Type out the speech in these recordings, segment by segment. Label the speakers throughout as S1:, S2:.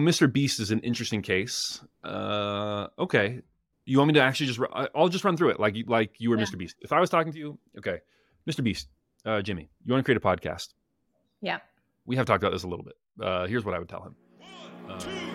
S1: Mr. Beast is an interesting case. Uh, okay, you want me to actually just? I'll just run through it like you, like you were yeah. Mr. Beast. If I was talking to you, okay, Mr. Beast, uh, Jimmy, you want to create a podcast?
S2: Yeah.
S1: We have talked about this a little bit. Uh, here's what I would tell him. Uh,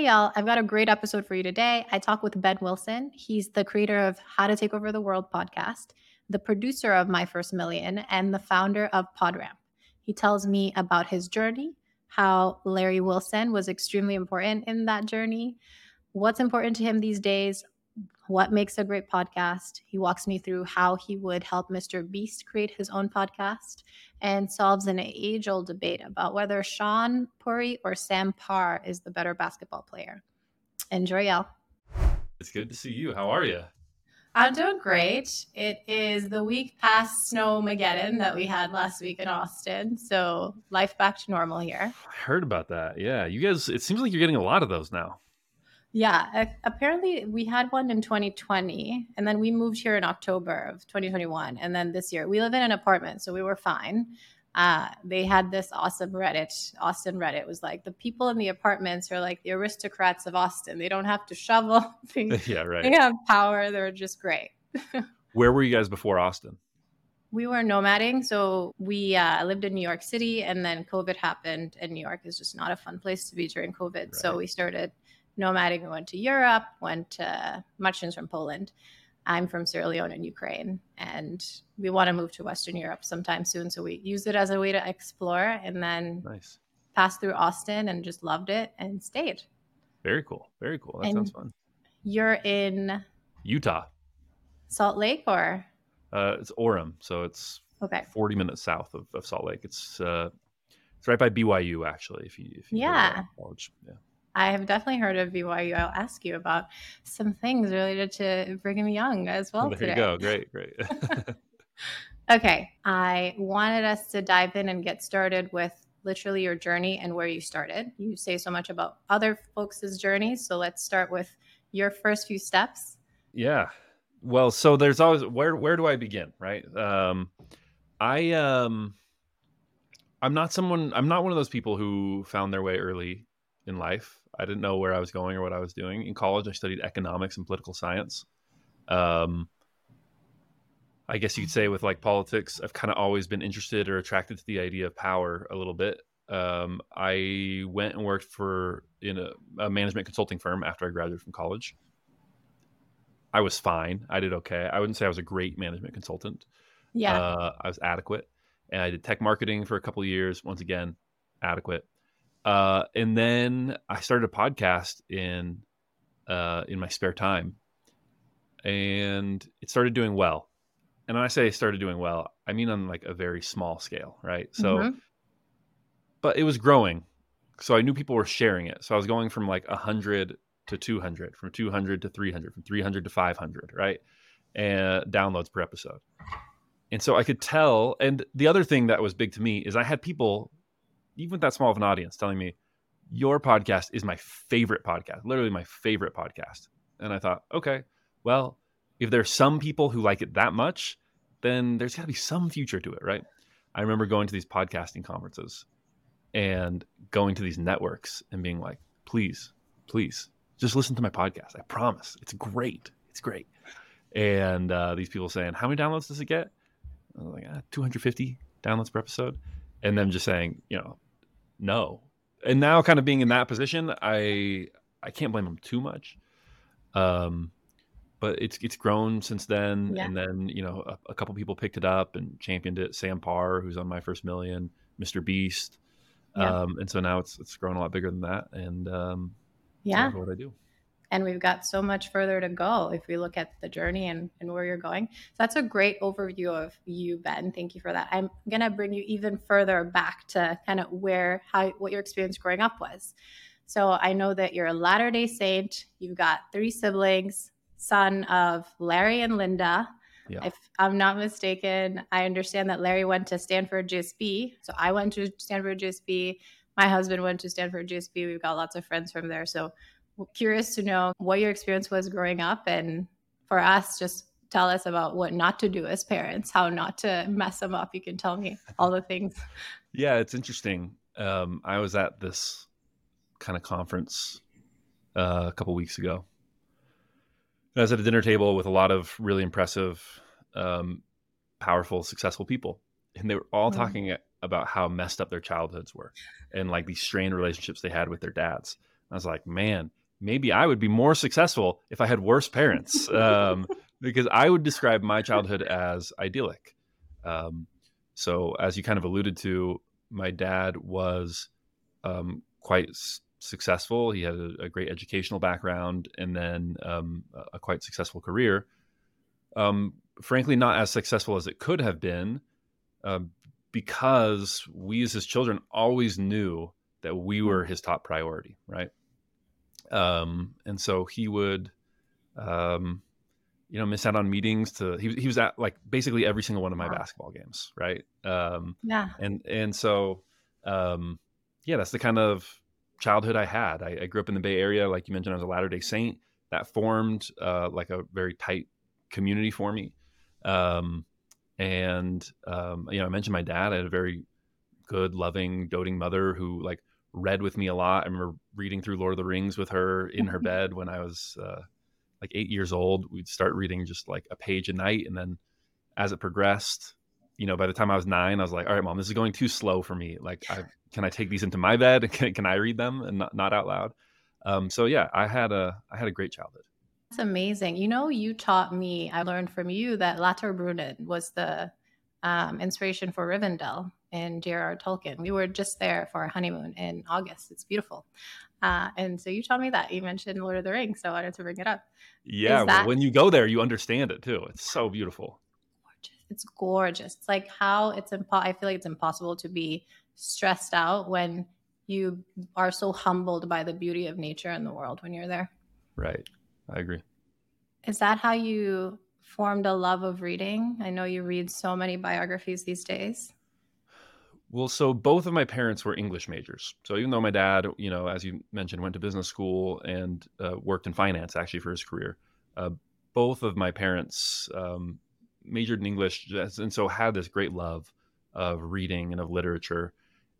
S2: Hey, y'all, I've got a great episode for you today. I talk with Ben Wilson. He's the creator of How to Take Over the World podcast, the producer of My First Million, and the founder of PodRamp. He tells me about his journey, how Larry Wilson was extremely important in that journey, what's important to him these days, what makes a great podcast. He walks me through how he would help Mr. Beast create his own podcast and solves an age old debate about whether Shaan Puri or Sam Parr is the better basketball player. Enjoy, y'all.
S1: It's good to see you. How are you?
S2: I'm doing great. It is the week past Snowmageddon that we had last week in Austin. So life back to normal here.
S1: I heard about that. Yeah. You guys, it seems like you're getting a lot of those now.
S2: Yeah, apparently we had one in 2020 and then we moved here in October of 2021 and then this year we live in an apartment so we were fine. Uh, they had this awesome Reddit, Austin Reddit was like the people in the apartments are like the aristocrats of Austin. They don't have to shovel.
S1: they, yeah, right.
S2: They have power. They're just great.
S1: Where were you guys before Austin?
S2: We were nomading, so we uh, lived in New York City, and then COVID happened, and New York is just not a fun place to be during COVID. Right. So we started nomading. We went to Europe, went to Marcin's from Poland. I'm from Sierra Leone in Ukraine, and we want to move to Western Europe sometime soon. So we use it as a way to explore and then
S1: nice.
S2: pass through Austin and just loved it and stayed.
S1: Very cool. Very cool. That and sounds fun.
S2: You're in
S1: Utah,
S2: Salt Lake, or
S1: uh, it's Orem, so it's
S2: okay,
S1: 40 minutes south of, of Salt Lake. It's uh, it's right by BYU, actually. If you, if you
S2: yeah,
S1: college, yeah.
S2: I have definitely heard of BYU. I'll ask you about some things related to Brigham Young as well
S1: there
S2: today.
S1: you go. Great, great.
S2: okay. I wanted us to dive in and get started with literally your journey and where you started. You say so much about other folks' journeys. So let's start with your first few steps.
S1: Yeah. Well, so there's always where where do I begin, right? Um I um I'm not someone I'm not one of those people who found their way early in life. I didn't know where I was going or what I was doing. In college, I studied economics and political science. Um, I guess you could say with like politics, I've kind of always been interested or attracted to the idea of power a little bit. Um, I went and worked for in a, a, management consulting firm after I graduated from college. I was fine. I did okay. I wouldn't say I was a great management consultant.
S2: Yeah,
S1: uh, I was adequate, and I did tech marketing for a couple years. Once again, adequate. Uh, and then I started a podcast in uh, in my spare time, and it started doing well. And when I say started doing well, I mean on like a very small scale, right? So, mm-hmm. but it was growing, so I knew people were sharing it. So I was going from like hundred to two hundred, from two hundred to three hundred, from three hundred to five hundred, right? And downloads per episode. And so I could tell. And the other thing that was big to me is I had people even with that small of an audience, telling me your podcast is my favorite podcast, literally my favorite podcast. And I thought, okay, well, if there's some people who like it that much, then there's got to be some future to it, right? I remember going to these podcasting conferences and going to these networks and being like, please, please, just listen to my podcast. I promise. It's great. It's great. And uh, these people saying, how many downloads does it get? I was like, ah, 250 downloads per episode and them just saying, you know, no. And now, kind of being in that position, I I can't blame them too much. Um, but it's it's grown since then, yeah. and then you know a, a, couple people picked it up and championed it. Sam Parr, who's on my first million, Mr. Beast, yeah. um, and so now it's it's grown a lot bigger than that. And um,
S2: yeah,
S1: what I do
S2: and we've got so much further to go if we look at the journey and, and where you're going. So that's a great overview of you, Ben. Thank you for that. I'm gonna bring you even further back to kind of where how what your experience growing up was. So I know that you're a Latter day Saint. You've got three siblings, son of Larry and Linda. Yeah. If I'm not mistaken, I understand that Larry went to Stanford GSB. So I went to Stanford GSB. My husband went to Stanford GSB. We've got lots of friends from there. So curious to know what your experience was growing up and for us just tell us about what not to do as parents how not to mess them up. You can tell me all the things.
S1: Yeah it's interesting. Um, i was at this kind of conference uh, a couple weeks ago. I was at a dinner table with a lot of really impressive um, powerful successful people and they were all mm-hmm. talking about how messed up their childhoods were and like these strained relationships they had with their dads. I was like, man, maybe I would be more successful if I had worse parents, um, because I would describe my childhood as idyllic. Um, so, as you kind of alluded to, my dad was um, quite s- successful. He had a, a, great educational background and then um, a quite successful career. Um, frankly, not as successful as it could have been, uh, because we as his children always knew that we hmm. were his top priority, right? Um, and so he would, um, you know, miss out on meetings to, he, he was at like basically every single one of my wow. basketball games. Right. Um,
S2: yeah.
S1: And, and so, um, yeah, that's the kind of childhood I had. I, I grew up in the Bay Area. Like you mentioned, I was a Latter-day Saint that formed, uh, like a very tight community for me. Um, and, um, you know, I mentioned my dad, I had a very good, loving, doting mother who like read with me a lot. I remember reading through Lord of the Rings with her in her bed when I was uh, like eight years old. We'd start reading just like a page a night, and then as it progressed, you know, by the time I was nine, I was like, "All right, mom, this is going too slow for me. Like, I, can I take these into my bed? Can, can I read them and not, not out loud?" Um, so yeah, I had a I had a great childhood.
S2: That's amazing. You know, you taught me. I learned from you that Lauterbrunnen was the um, inspiration for Rivendell and J.R.R. Tolkien. We were just there for our honeymoon in August. It's beautiful. Uh, and so you told me that you mentioned Lord of the Rings, so I wanted to bring it up.
S1: Yeah, that- when you go there, you understand it too. It's so beautiful.
S2: Gorgeous. It's gorgeous. It's like how it's impo- I feel like it's impossible to be stressed out when you are so humbled by the beauty of nature and the world when you're there.
S1: Right. I agree.
S2: Is that how you formed a love of reading? I know you read so many biographies these days.
S1: Well, so both of my parents were English majors. So even though my dad, you know, as you mentioned, went to business school and uh, worked in finance actually for his career, uh, both of my parents um, majored in English and so had this great love of reading and of literature.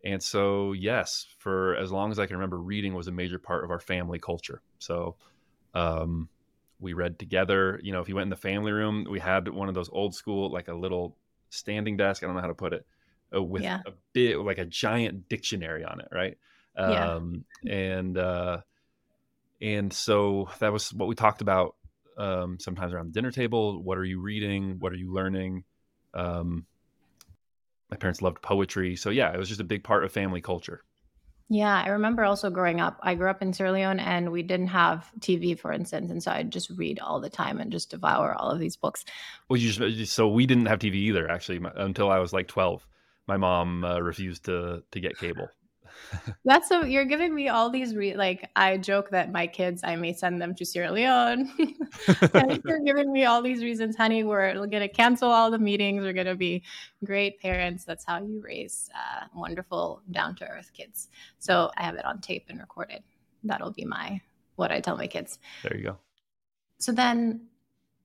S1: And so, yes, for as long as I can remember, reading was a major part of our family culture. So, um, we read together. You know, if you went in the family room, we had one of those old school, like a little standing desk. I don't know how to put it uh, with yeah. a bit like a giant dictionary on it, right? Um, yeah. And uh, and so that was what we talked about um, sometimes around the dinner table. What are you reading? What are you learning? Um, my parents loved poetry, so yeah, it was just a big part of family culture.
S2: Yeah, I remember also growing up. I grew up in Sierra Leone and we didn't have TV, for instance. And so I'd just read all the time and just devour all of these books.
S1: Well, you just, so we didn't have TV either, actually, until I was like 12 my mom uh, refused to to get cable.
S2: That's so you're giving me all these re- like I joke that my kids I may send them to Sierra Leone. you're giving me all these reasons, honey. We're gonna cancel all the meetings. We're gonna be great parents. That's how you raise uh, wonderful, down to earth kids. So I have it on tape and recorded. That'll be my what I tell my kids.
S1: There you go.
S2: So then,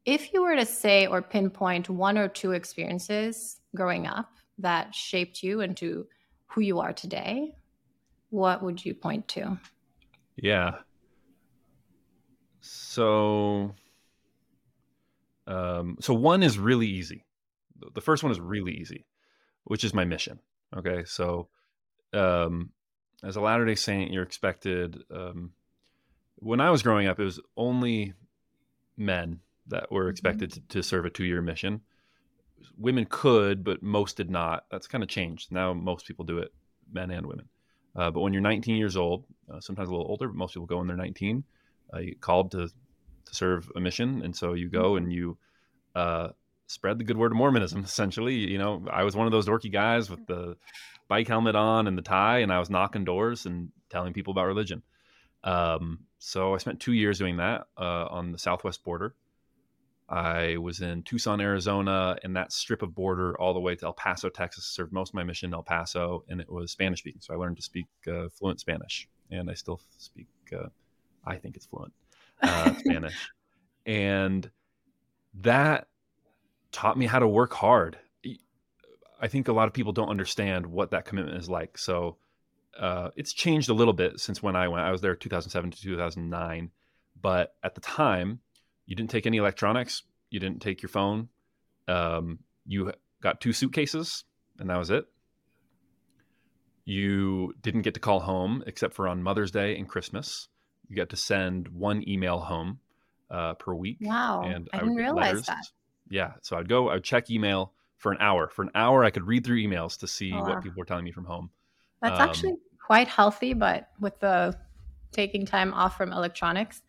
S2: if you were to say or pinpoint one or two experiences growing up that shaped you into who you are today, what would you point to?
S1: Yeah. So, um, so one is really easy. The first one is really easy, which is my mission. Okay, so um, as a Latter Day Saint, you're expected. Um, when I was growing up, it was only men that were mm-hmm. expected mm-hmm. to, to serve a two year mission women could, but most did not. That's kind of changed. Now most people do it, men and women. Uh, but when you're 19 years old, uh, sometimes a little older, but most people go when they're 19, uh, you called to to serve a mission, and so you go and you uh, spread the good word of Mormonism. Essentially, you know, I was one of those dorky guys with the bike helmet on and the tie, and I was knocking doors and telling people about religion. Um, so I spent two years doing that uh, on the southwest border. I was in Tucson, Arizona, and that strip of border all the way to El Paso, Texas. Served most of my mission in El Paso, and it was Spanish speaking. So I learned to speak uh, fluent Spanish, and I still speak uh, I think it's fluent uh, Spanish, and that taught me how to work hard. I think a lot of people don't understand what that commitment is like. So uh, it's changed a little bit since when I went. I was there 2007 to 2009, but at the time, you didn't take any electronics. You didn't take your phone. Um, you got two suitcases, and that was it. You didn't get to call home except for on Mother's Day and Christmas. You got to send one email home uh, per week.
S2: Wow,
S1: and
S2: I didn't realize
S1: letters.
S2: that.
S1: Yeah, so I'd go, I'd check email for an hour. For an hour, I could read through emails to see
S2: Oh,
S1: what people were telling me from home.
S2: That's
S1: Um,
S2: actually quite healthy, but with the taking time off from electronics,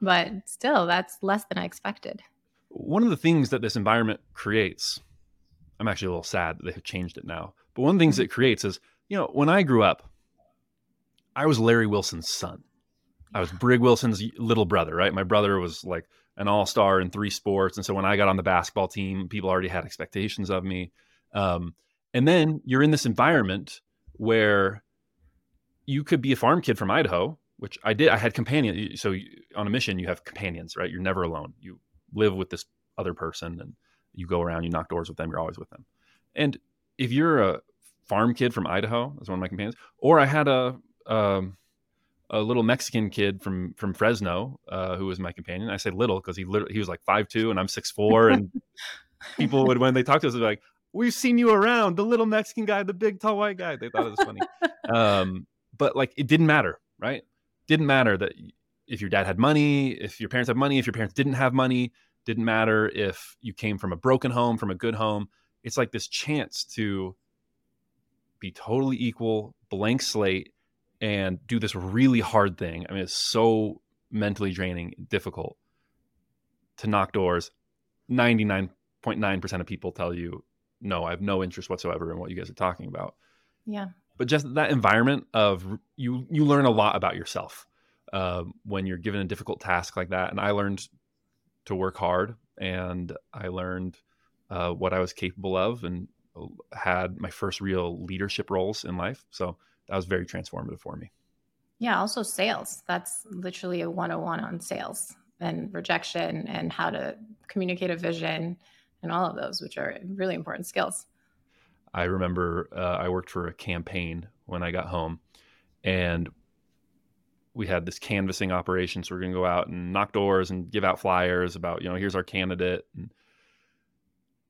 S2: but still, that's less than I expected.
S1: One of the things that this environment creates, I'm actually a little sad that they've changed it now. But one of the things it creates is, you know, when I grew up, I was Larry Wilson's son. I was Brig Wilson's little brother, right? My brother was like an all star in three sports. And so when I got on the basketball team, people already had expectations of me. Um, and then you're in this environment where you could be a farm kid from Idaho, which I did. I had companions. So on a mission, you have companions, right? You're never alone. You live with this other person and you go around, you knock doors with them, you're always with them. And if you're a farm kid from Idaho, as one of my companions, or I had a, um, a little Mexican kid from from Fresno uh, who was my companion. I say little because he literally he was like five two and I'm six four, and people would when they talk to us they're like, "We've seen you around, the little Mexican guy, the big tall white guy." They thought it was funny, um, but like it didn't matter, right? Didn't matter that if your dad had money, if your parents had money, if your parents didn't have money, didn't matter if you came from a broken home, from a good home. It's like this chance to be totally equal, blank slate, and do this really hard thing. I mean, it's so mentally draining, difficult to knock doors. 99.9% of people tell you, no, I have no interest whatsoever in what you guys are talking about.
S2: Yeah.
S1: But just that environment of you, you learn a lot about yourself uh, when you're given a difficult task like that. And I learned to work hard and I learned uh, what I was capable of and had my first real leadership roles in life. So that was very transformative for me.
S2: Yeah. Also, sales. That's literally a 101 on sales and rejection and how to communicate a vision and all of those, which are really important skills.
S1: I remember uh, I worked for a campaign when I got home, and we had this canvassing operation. So we're going to go out and knock doors and give out flyers about, you know, here's our candidate. And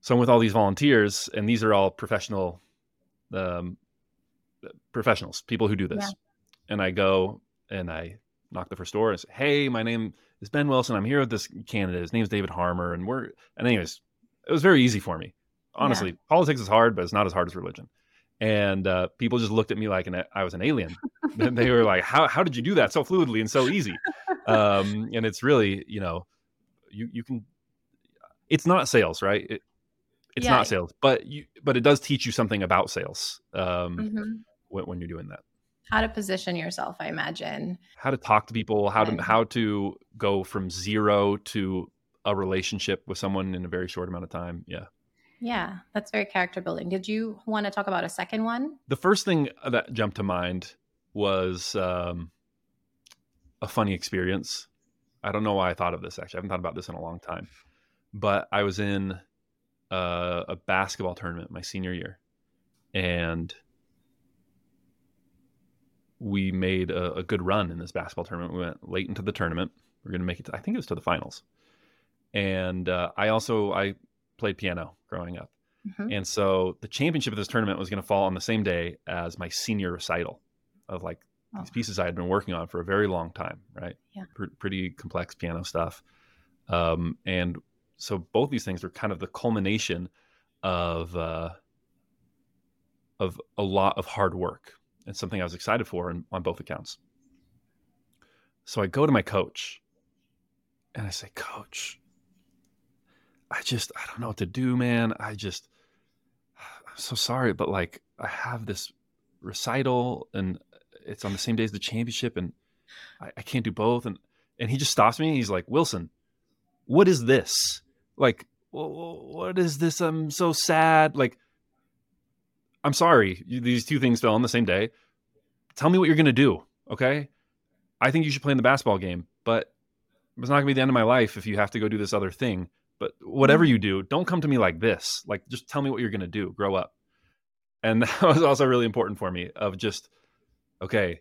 S1: so I'm with all these volunteers, and these are all professional, um, professionals, people who do this.
S2: Yeah.
S1: And I go and I knock the first door and say, "Hey, my name is Ben Wilson. I'm here with this candidate. His name's David Harmer, and we're." And anyways, it was very easy for me honestly politics is hard but it's not as hard as religion. And uh, people just looked at me like an, i was an alien. They were like how, how did you do that so fluidly and so easy? Um, and it's really you know you, you can it's not sales right? It, it's
S2: Yeah.
S1: not sales but you but it does teach you something about sales um,
S2: Mhm.
S1: when, when you're doing that.
S2: How to position yourself, I imagine.
S1: how to talk to people how to how to go from zero to a relationship with someone in a very short amount of time. Yeah
S2: Yeah, that's very character building. Did you want to talk about a second one?
S1: the first thing that jumped to mind was um, a funny experience. I don't know why I thought of this actually. I haven't thought about this in a long time. But I was in uh, a basketball tournament my senior year, and we made a, a good run in this basketball tournament. We went late into the tournament. We are going to make it. To, I think it was to the finals. And uh, I also I played piano growing up.
S2: Mhm.
S1: And so the championship of this tournament was going to fall on the same day as my senior recital of like these
S2: Oh.
S1: pieces I had been working on for a very long time, right?
S2: Yeah.
S1: Pr- pretty complex piano stuff. Um, and so both these things were kind of the culmination of uh, of a lot of hard work and something I was excited for in, on both accounts. So I go to my coach and I say, Coach, I just I don't know what to do, man. I just I'm so sorry, but like I have this recital and it's on the same day as the championship and I, I can't do both. And and he just stops me he's like, Wilson, what is this? Like, wh- wh- what is this? I'm so sad. Like, I'm sorry. These two things fell on the same day. Tell me what you're gonna do. Okay. I think you should play in the basketball game. but it's not gonna be the end of my life if you have to go do this other thing. But whatever
S2: Mm.
S1: you do, don't come to me like this. Like, just tell me what you're gonna do. Grow up. And that was also really important for me. Of just, okay,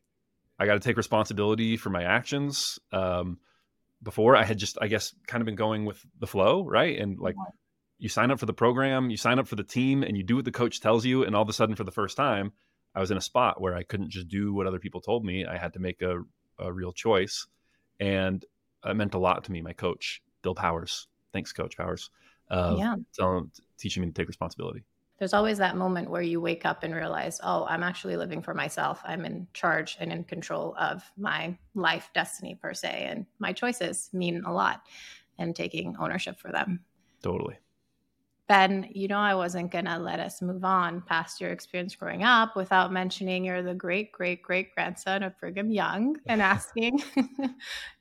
S1: I got to take responsibility for my actions. Um, before I had just, I guess, kind of been going with the flow, right? And like,
S2: Yeah.
S1: you sign up for the program, you sign up for the team, and you do what the coach tells you. And all of a sudden, for the first time, I was in a spot where I couldn't just do what other people told me. I had to make a, a real choice, and it meant a lot to me. My coach, Bill Powers, thanks, Coach Powers, uh,
S2: Yeah.
S1: telling, teaching me to take responsibility.
S2: There's always that moment where you wake up and realize, oh, I'm actually living for myself. I'm in charge and in control of my life destiny, per se. And my choices mean a lot and taking ownership for them.
S1: Totally.
S2: Ben, you know, I wasn't going to let us move on past your experience growing up without mentioning you're the great, great, great grandson of Brigham Young and asking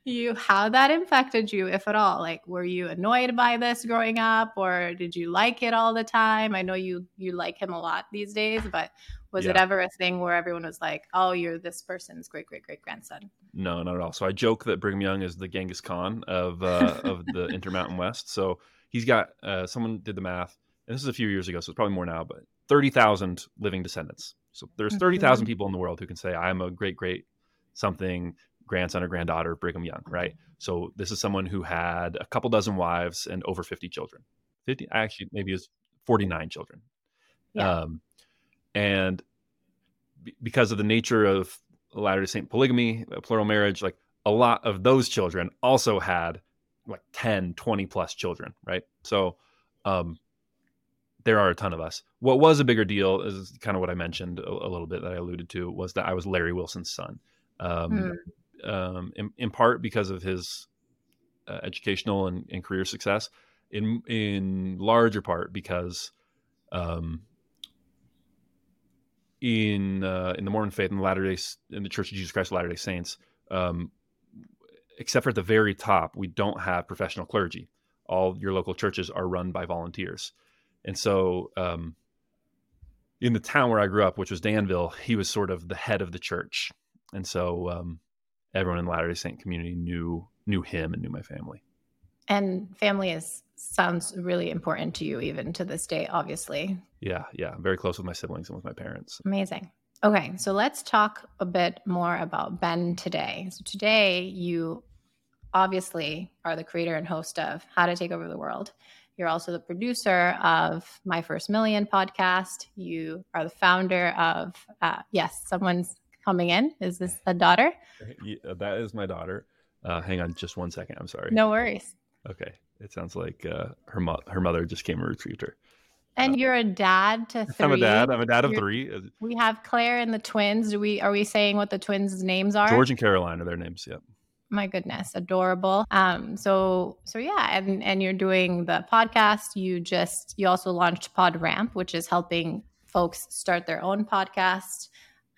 S2: you how that impacted you, if at all. Like, were you annoyed by this growing up or did you like it all the time? I know you, you like him a lot these days, but was it ever a thing where everyone was like, oh, you're this person's great, great, great grandson?
S1: No, not at all. So I joke that Brigham Young is the Genghis Khan of uh, of the Intermountain West. So he's got uh, someone did the math, and this is a few years ago, so it's probably more now, but thirty thousand living descendants. So there's thirty thousand people in the world who can say I'm a great great something grandson or granddaughter of Brigham Young, right? So this is someone who had a couple dozen wives and over fifty children. Fifty, actually, maybe it's forty nine children.
S2: Yeah.
S1: Um, and be- because of the nature of Latter day Saint polygamy, plural marriage, like a lot of those children also had like 10, 20 plus children, right? So um, there are a ton of us. What was a bigger deal is kind of what I mentioned a, a little bit that I alluded to was that I was Larry Wilson's son. Um, um, in, in part because of his uh, educational and, and career success, in in larger part because um, in uh, in the Mormon faith in the Latter Day in the Church of Jesus Christ of Latter Day Saints, um, except for at the very top, we don't have professional clergy. All your local churches are run by volunteers, and so um, in the town where I grew up, which was Danville, he was sort of the head of the church, and so um, everyone in the Latter Day Saint community knew knew him and knew my family.
S2: And family is sounds really important to you even to this day, obviously.
S1: Yeah, yeah, I'm very close with my siblings and with my parents.
S2: Amazing. Okay, so let's talk a bit more about Ben today. So today you obviously are the creator and host of How to Take Over the World. You're also the producer of My First Million podcast. You are the founder of uh, yes, someone's coming in. Is this a daughter?
S1: Yeah, that is my daughter. Uh, hang on, just one second. I'm sorry.
S2: No worries.
S1: Okay, it sounds like uh, her mo- her mother just came and retrieved her.
S2: And you're a dad to 3
S1: I'm a dad. I'm a dad of
S2: You're-
S1: three. Uh,
S2: We have Claire and the twins. Do we are we saying what the twins' names are?
S1: George and Caroline are their names. Yep.
S2: My goodness adorable. Um so so yeah and and you're doing the podcast. You just you also launched PodRamp which is helping folks start their own podcast.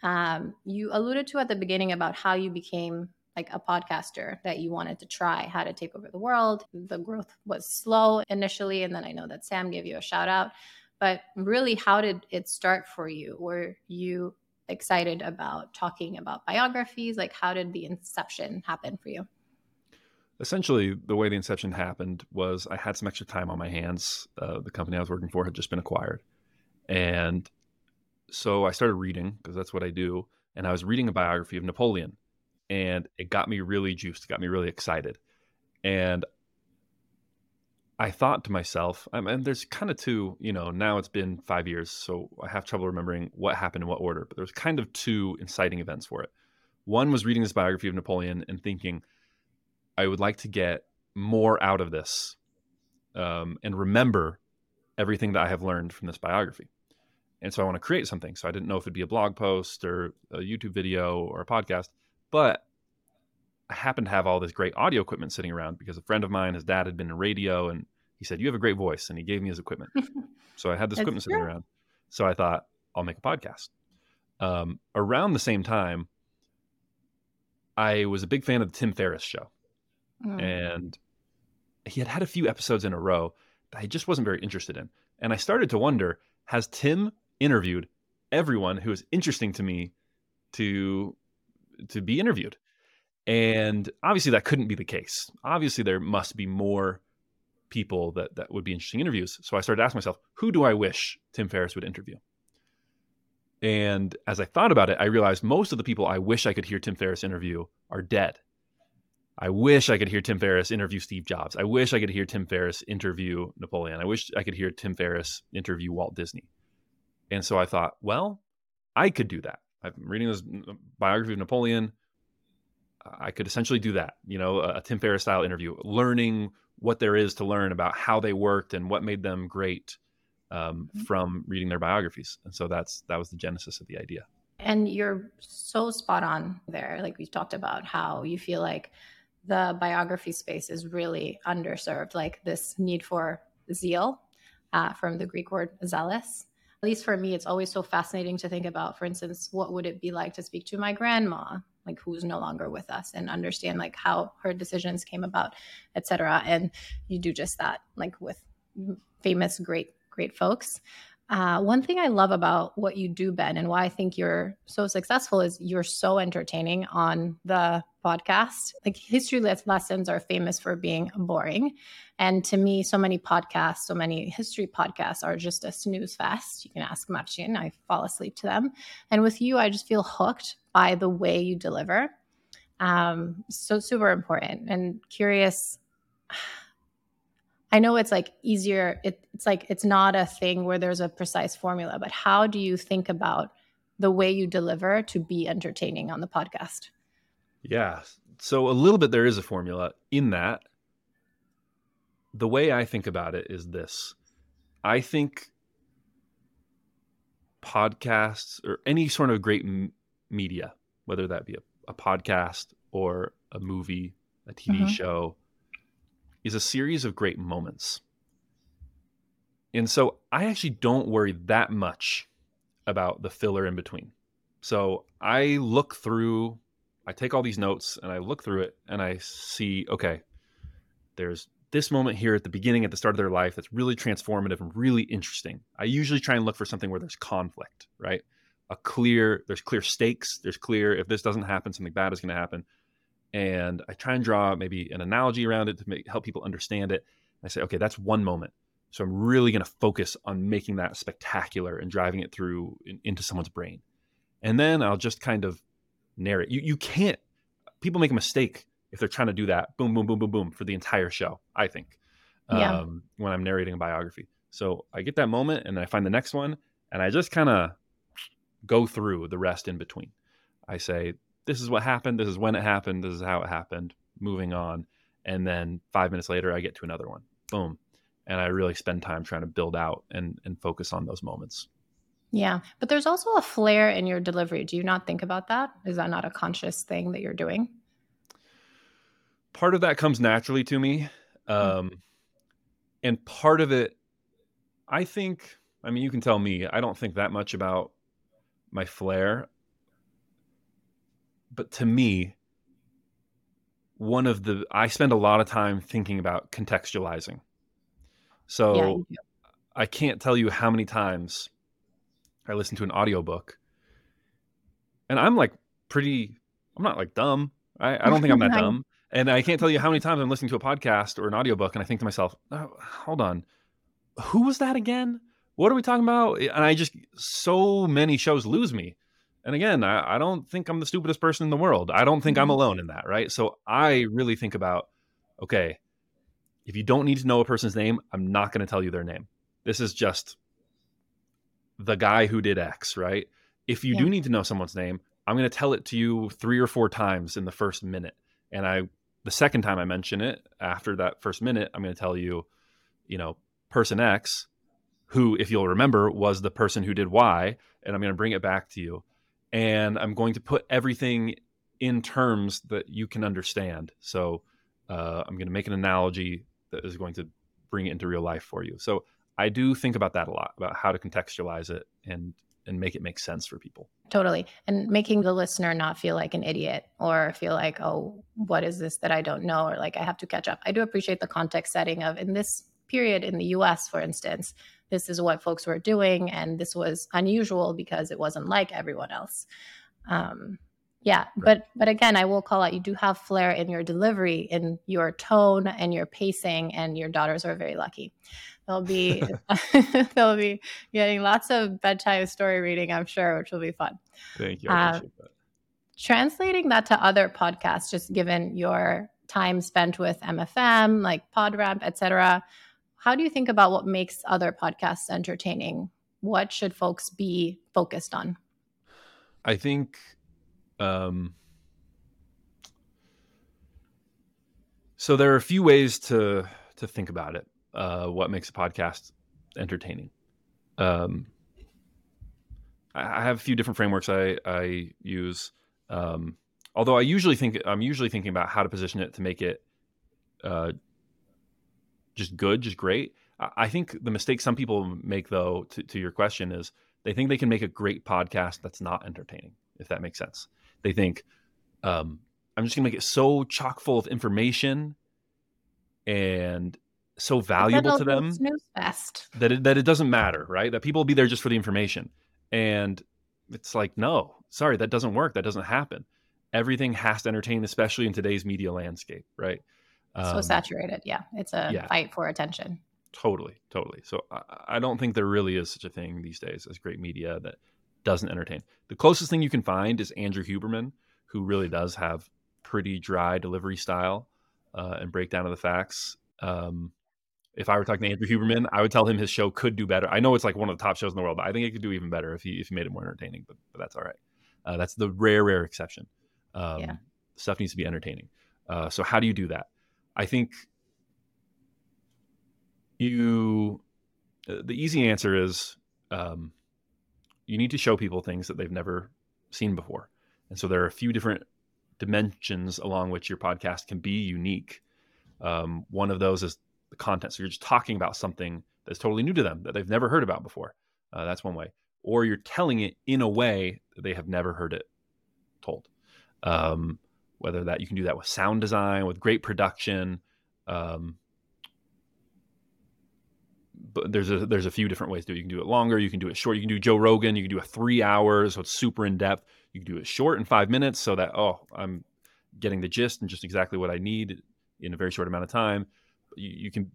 S2: Um you alluded to at the beginning about how you became like a podcaster that you wanted to try how to take over the world. The growth was slow initially and then i know that sam gave you a shout out but really how did it start for you? Were you excited about talking about biographies? Like, how did the inception happen for you?
S1: Essentially, the way the inception happened was I had some extra time on my hands. Uh, the company I was working for had just been acquired, and so I started reading because that's what I do. And I was reading a biography of Napoleon, and it got me really juiced, it got me really excited. And I thought to myself, I mean, there's kind of two, you know, now it's been five years, so I have trouble remembering what happened in what order, but there's kind of two inciting events for it. One was reading this biography of Napoleon and thinking, I would like to get more out of this um, and remember everything that I have learned from this biography. And so I want to create something. So I didn't know if it'd be a blog post or a YouTube video or a podcast, but I happened to have all this great audio equipment sitting around because a friend of mine, his dad had been in radio and he said, You have a great voice. And he gave me his equipment. so I had this
S2: That's
S1: equipment sitting around. So I thought, I'll make a podcast. Um, around the same time, I was a big fan of the Tim Ferriss show
S2: Mm.
S1: and he had had a few episodes in a row that I just wasn't very interested in. And I started to wonder, has Tim interviewed everyone who is interesting to me to to be interviewed? And obviously, that couldn't be the case. Obviously, there must be more people that that would be interesting interviews. So I started asking myself, who do I wish Tim Ferriss would interview? And as I thought about it, I realized most of the people I wish I could hear Tim Ferriss interview are dead. I wish I could hear Tim Ferriss interview Steve Jobs. I wish I could hear Tim Ferriss interview Napoleon. I wish I could hear Tim Ferriss interview Walt Disney. And so I thought, well, I could do that. I'm reading this biography of Napoleon. I could essentially do that, you know, a Tim Ferriss style interview, learning what there is to learn about how they worked and what made them great um, mm-hmm. from reading their biographies. And so that's that was the genesis of the idea.
S2: And you're so spot on there. Like we've talked about how you feel like the biography space is really underserved, like this need for zeal uh, from the Greek word zealous. At least for me, it's always so fascinating to think about, for instance, what would it be like to speak to my grandma, like who's no longer with us, and understand like how her decisions came about, etc. And you do just that, like with famous, great, great folks. Uh, one thing I love about what you do, Ben, and why I think you're so successful is you're so entertaining on the podcast. Like history lessons are famous for being boring. And to me, so many podcasts, so many history podcasts are just a snooze fest. You can ask Marcin, I fall asleep to them. And with you, I just feel hooked by the way you deliver. Um, so super important and curious I know it's like easier. It, it's like it's not a thing where there's a precise formula, but how do you think about the way you deliver to be entertaining on the podcast?
S1: Yeah. So a little bit there is a formula in that. The way I think about it is this I think podcasts or any sort of great m- media, whether that be a, a, podcast or a movie, a TV mm-hmm. show, is a series of great moments. And so I actually don't worry that much about the filler in between. So I look through, I take all these notes and I look through it and I see, okay, there's this moment here at the beginning, at the start of their life that's really transformative and really interesting. I usually try and look for something where there's conflict, right? A clear, there's clear stakes, there's clear, if this doesn't happen, something bad is going to happen and I try and draw maybe an analogy around it to make, help people understand it. I say, okay, that's one moment. So I'm really going to focus on making that spectacular and driving it through in, into someone's brain. And then I'll just kind of narrate. You you can't people make a mistake if they're trying to do that boom boom boom boom boom for the entire show, I think. Yeah. Um, when I'm narrating a biography. So I get that moment and then I find the next one and I just kind of go through the rest in between. I say this is what happened. This is when it happened. This is how it happened. Moving on. And then five minutes later, I get to another one. Boom. And I really spend time trying to build out and, and focus on those moments.
S2: Yeah. But there's also a flair in your delivery. Do you not think about that? Is that not a conscious thing that you're doing?
S1: Part of that comes naturally to me. Hmm. Um, and part of it, I think, I mean, you can tell me, I don't think that much about my flair but to me, one of the I spend a lot of time thinking about contextualizing. So yeah, I can't tell you how many times I listen to an audiobook and I'm like pretty I'm not like dumb. I, I don't think I'm that dumb. And I can't tell you how many times I'm listening to a podcast or an audiobook and I think to myself, oh, hold on. Who was that again? What are we talking about? And I just so many shows lose me and again, I, I, don't think I'm the stupidest person in the world. I don't think I'm mm-hmm. alone in that, right? So I really think about, okay, if you don't need to know a person's name, I'm not going to tell you their name. This is just the guy who did X, right? If you yeah. do need to know someone's name, I'm going to tell it to you three or four times in the first minute. And I, the second time I mention it, after that first minute, I'm going to tell you, you know, person X, who, if you'll remember, was the person who did Y, and I'm going to bring it back to you and I'm going to put everything in terms that you can understand. So uh, I'm going to make an analogy that is going to bring it into real life for you. So I do think about that a lot about how to contextualize it and and make it make sense for people.
S2: Totally. And making the listener not feel like an idiot or feel like, oh, what is this that I don't know? Or like I have to catch up. I do appreciate the context setting of in this period in the US, for instance, this is what folks were doing and this was unusual because it wasn't like everyone else um, Yeah, but but again, I will call out you do have flair in your delivery, in your tone and your pacing, and your daughters are very lucky. They'll be they'll be getting lots of bedtime story reading, I'm sure, which will be fun.
S1: Thank you. I appreciate that.
S2: translating that to other podcasts, just given your time spent with MFM, like PodRamp, etc. How do you think about what makes other podcasts entertaining? What should folks be focused on?
S1: I think um so there are a few ways to to think about it. Uh what makes a podcast entertaining. Um I have a few different frameworks I I use. Um although I usually think I'm usually thinking about how to position it to make it uh just good, just great. I think the mistake some people make though to, to your question is they think they can make a great podcast that's not entertaining, if that makes sense. They think, um, I'm just gonna make it so chock full of information and so valuable to them that it, that it doesn't matter, right? That people will be there just for the information. And it's like, no, sorry, that doesn't work. That doesn't happen. Everything has to entertain, especially in today's media landscape, right?
S2: So
S1: Um,
S2: saturated. Yeah, it's a
S1: yeah.
S2: fight for attention.
S1: Totally, totally. So I, I don't think there really is such a thing these days as great media that doesn't entertain. The closest thing you can find is Andrew Huberman, who really does have pretty dry delivery style uh, and breakdown of the facts. Um, if I were talking to Andrew Huberman, I would tell him his show could do better. I know it's like one of the top shows in the world, but I think it could do even better if he if he made it more entertaining. But, but that's all right. Uh, that's the rare, rare exception. Um,
S2: Yeah.
S1: Stuff needs to be entertaining. Uh, so how do you do that? I think you uh, the easy answer is um, you need to show people things that they've never seen before. And so there are a few different dimensions along which your podcast can be unique. Um, one of those is the content. So you're just talking about something that's totally new to them that they've never heard about before. Uh, that's one way. Or you're telling it in a way that they have never heard it told. Um, whether that you can do that with sound design with great production um, but there's a there's a few different ways to do it. You can do it longer, you can do it short. You can do Joe Rogan, you can do a three hours, so it's super in depth. You can do it short in five minutes, so that oh, I'm getting the gist and just exactly what I need in a very short amount of time. You, you can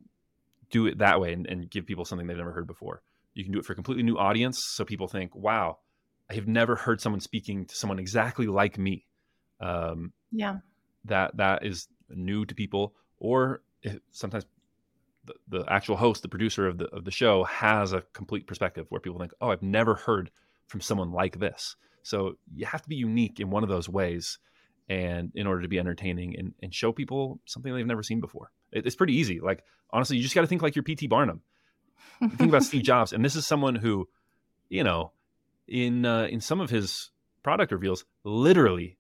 S1: do it that way and, and give people something they've never heard before. You can do it for a completely new audience, so people think, "Wow, I have never heard someone speaking to someone exactly like me." Um,
S2: Yeah.
S1: that that is new to people or if, sometimes the, the actual host the producer of the of the show has a complete perspective where people think oh i've never heard from someone like this. So you have to be unique in one of those ways and in order to be entertaining and, and show people something they've never seen before. It, it's pretty easy. Like honestly you just got to think like you're pt barnum. Think about steve jobs and this is someone who you know in uh, in some of his product reveals literally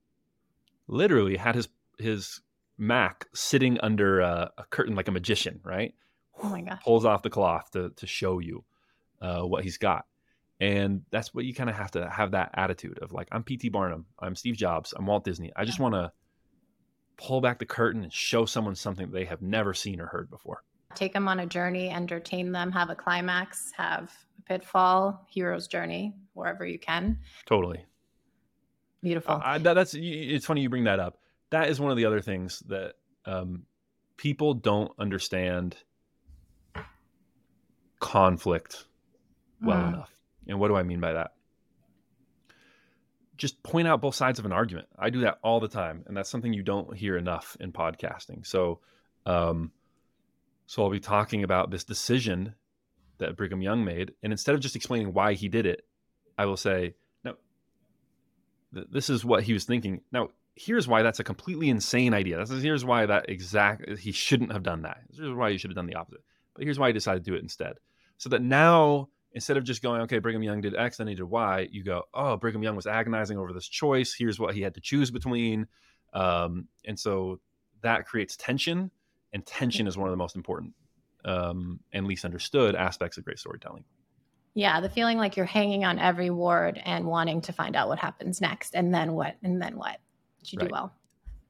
S1: literally had his his Mac sitting under a, a curtain like a magician, right?
S2: Oh my gosh.
S1: Pulls off the cloth to to show you uh, what he's got, and that's what you kind of have to have that attitude of like I'm P.T. Barnum, I'm Steve Jobs, I'm Walt Disney. I just want to pull back the curtain and show someone something they have never seen or heard before.
S2: Take them on a journey, entertain them, have a climax, have a pitfall, hero's journey, wherever you can.
S1: Totally.
S2: Beautiful.
S1: I, that, that's it's funny you bring that up. That is one of the other things that um, people don't understand conflict well
S2: Mm.
S1: enough. And what do I mean by that? Just point out both sides of an argument. I do that all the time, and that's something you don't hear enough in podcasting. So, um, so I'll be talking about this decision that Brigham Young made, and instead of just explaining why he did it, I will say, "No, th- this is what he was thinking." Now, here's why that's a completely insane idea. This is here's why that exact he shouldn't have done that. Here's why he should have done the opposite. But here's why he decided to do it instead. So that now instead of just going, okay, Brigham Young did X, then he did Y, you go, oh, Brigham Young was agonizing over this choice. Here's what he had to choose between. Um, and so that creates tension, and tension is one of the most important um, and least understood aspects of great storytelling.
S2: Yeah, the feeling like you're hanging on every word and wanting to find out what happens next, and then what, and then what. Which you
S1: Right.
S2: do well.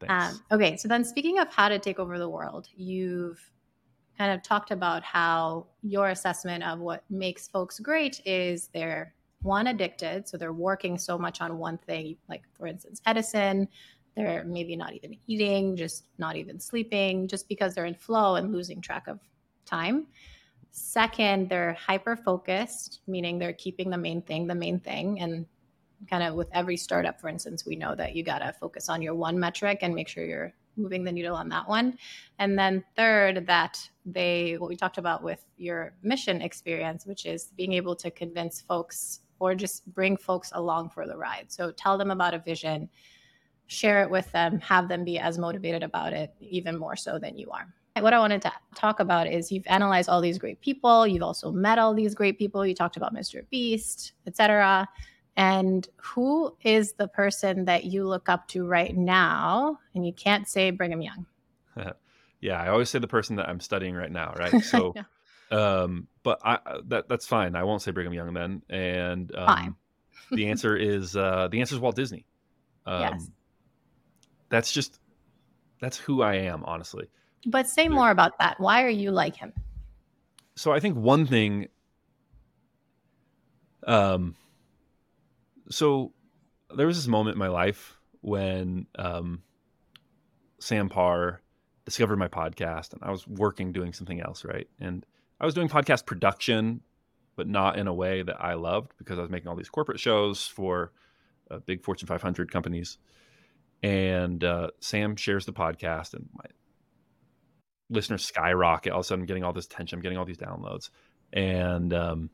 S2: Um, okay, so then speaking of how to take over the world, you've kind of talked about how your assessment of what makes folks great is they're one addicted so they're working so much on one thing like for instance edison they're maybe not even eating just not even sleeping just because they're in flow and losing track of time second they're hyper focused meaning they're keeping the main thing the main thing and kind of with every startup for instance we know that you got to focus on your one metric and make sure you're moving the needle on that one. And then third, that they, what we talked about with your mission experience, which is being able to convince folks or just bring folks along for the ride. So tell them about a vision, share it with them, have them be as motivated about it, even more so than you are. What I wanted to talk about is you've analyzed all these great people. You've also met all these great people. You talked about Mr. Beast, etc. And who is the person that you look up to right now? And you can't say Brigham Young.
S1: yeah, I always say the person that I'm studying right now, right? So, um, but I that that's fine. I won't say Brigham Young then. And um, the answer is uh, the answer is Walt Disney. Um, yes. That's just that's who I am, honestly.
S2: But say more about that. Why are you like him?
S1: So I think one thing. Um so there was this moment in my life when um, Sam Parr discovered my podcast, and I was working doing something else, right? And I was doing podcast production, but not in a way that I loved because I was making all these corporate shows for uh, big Fortune 500 companies. And uh, Sam shares the podcast, and my listeners skyrocket. All of a sudden, I'm getting all this attention, I'm getting all these downloads, and um,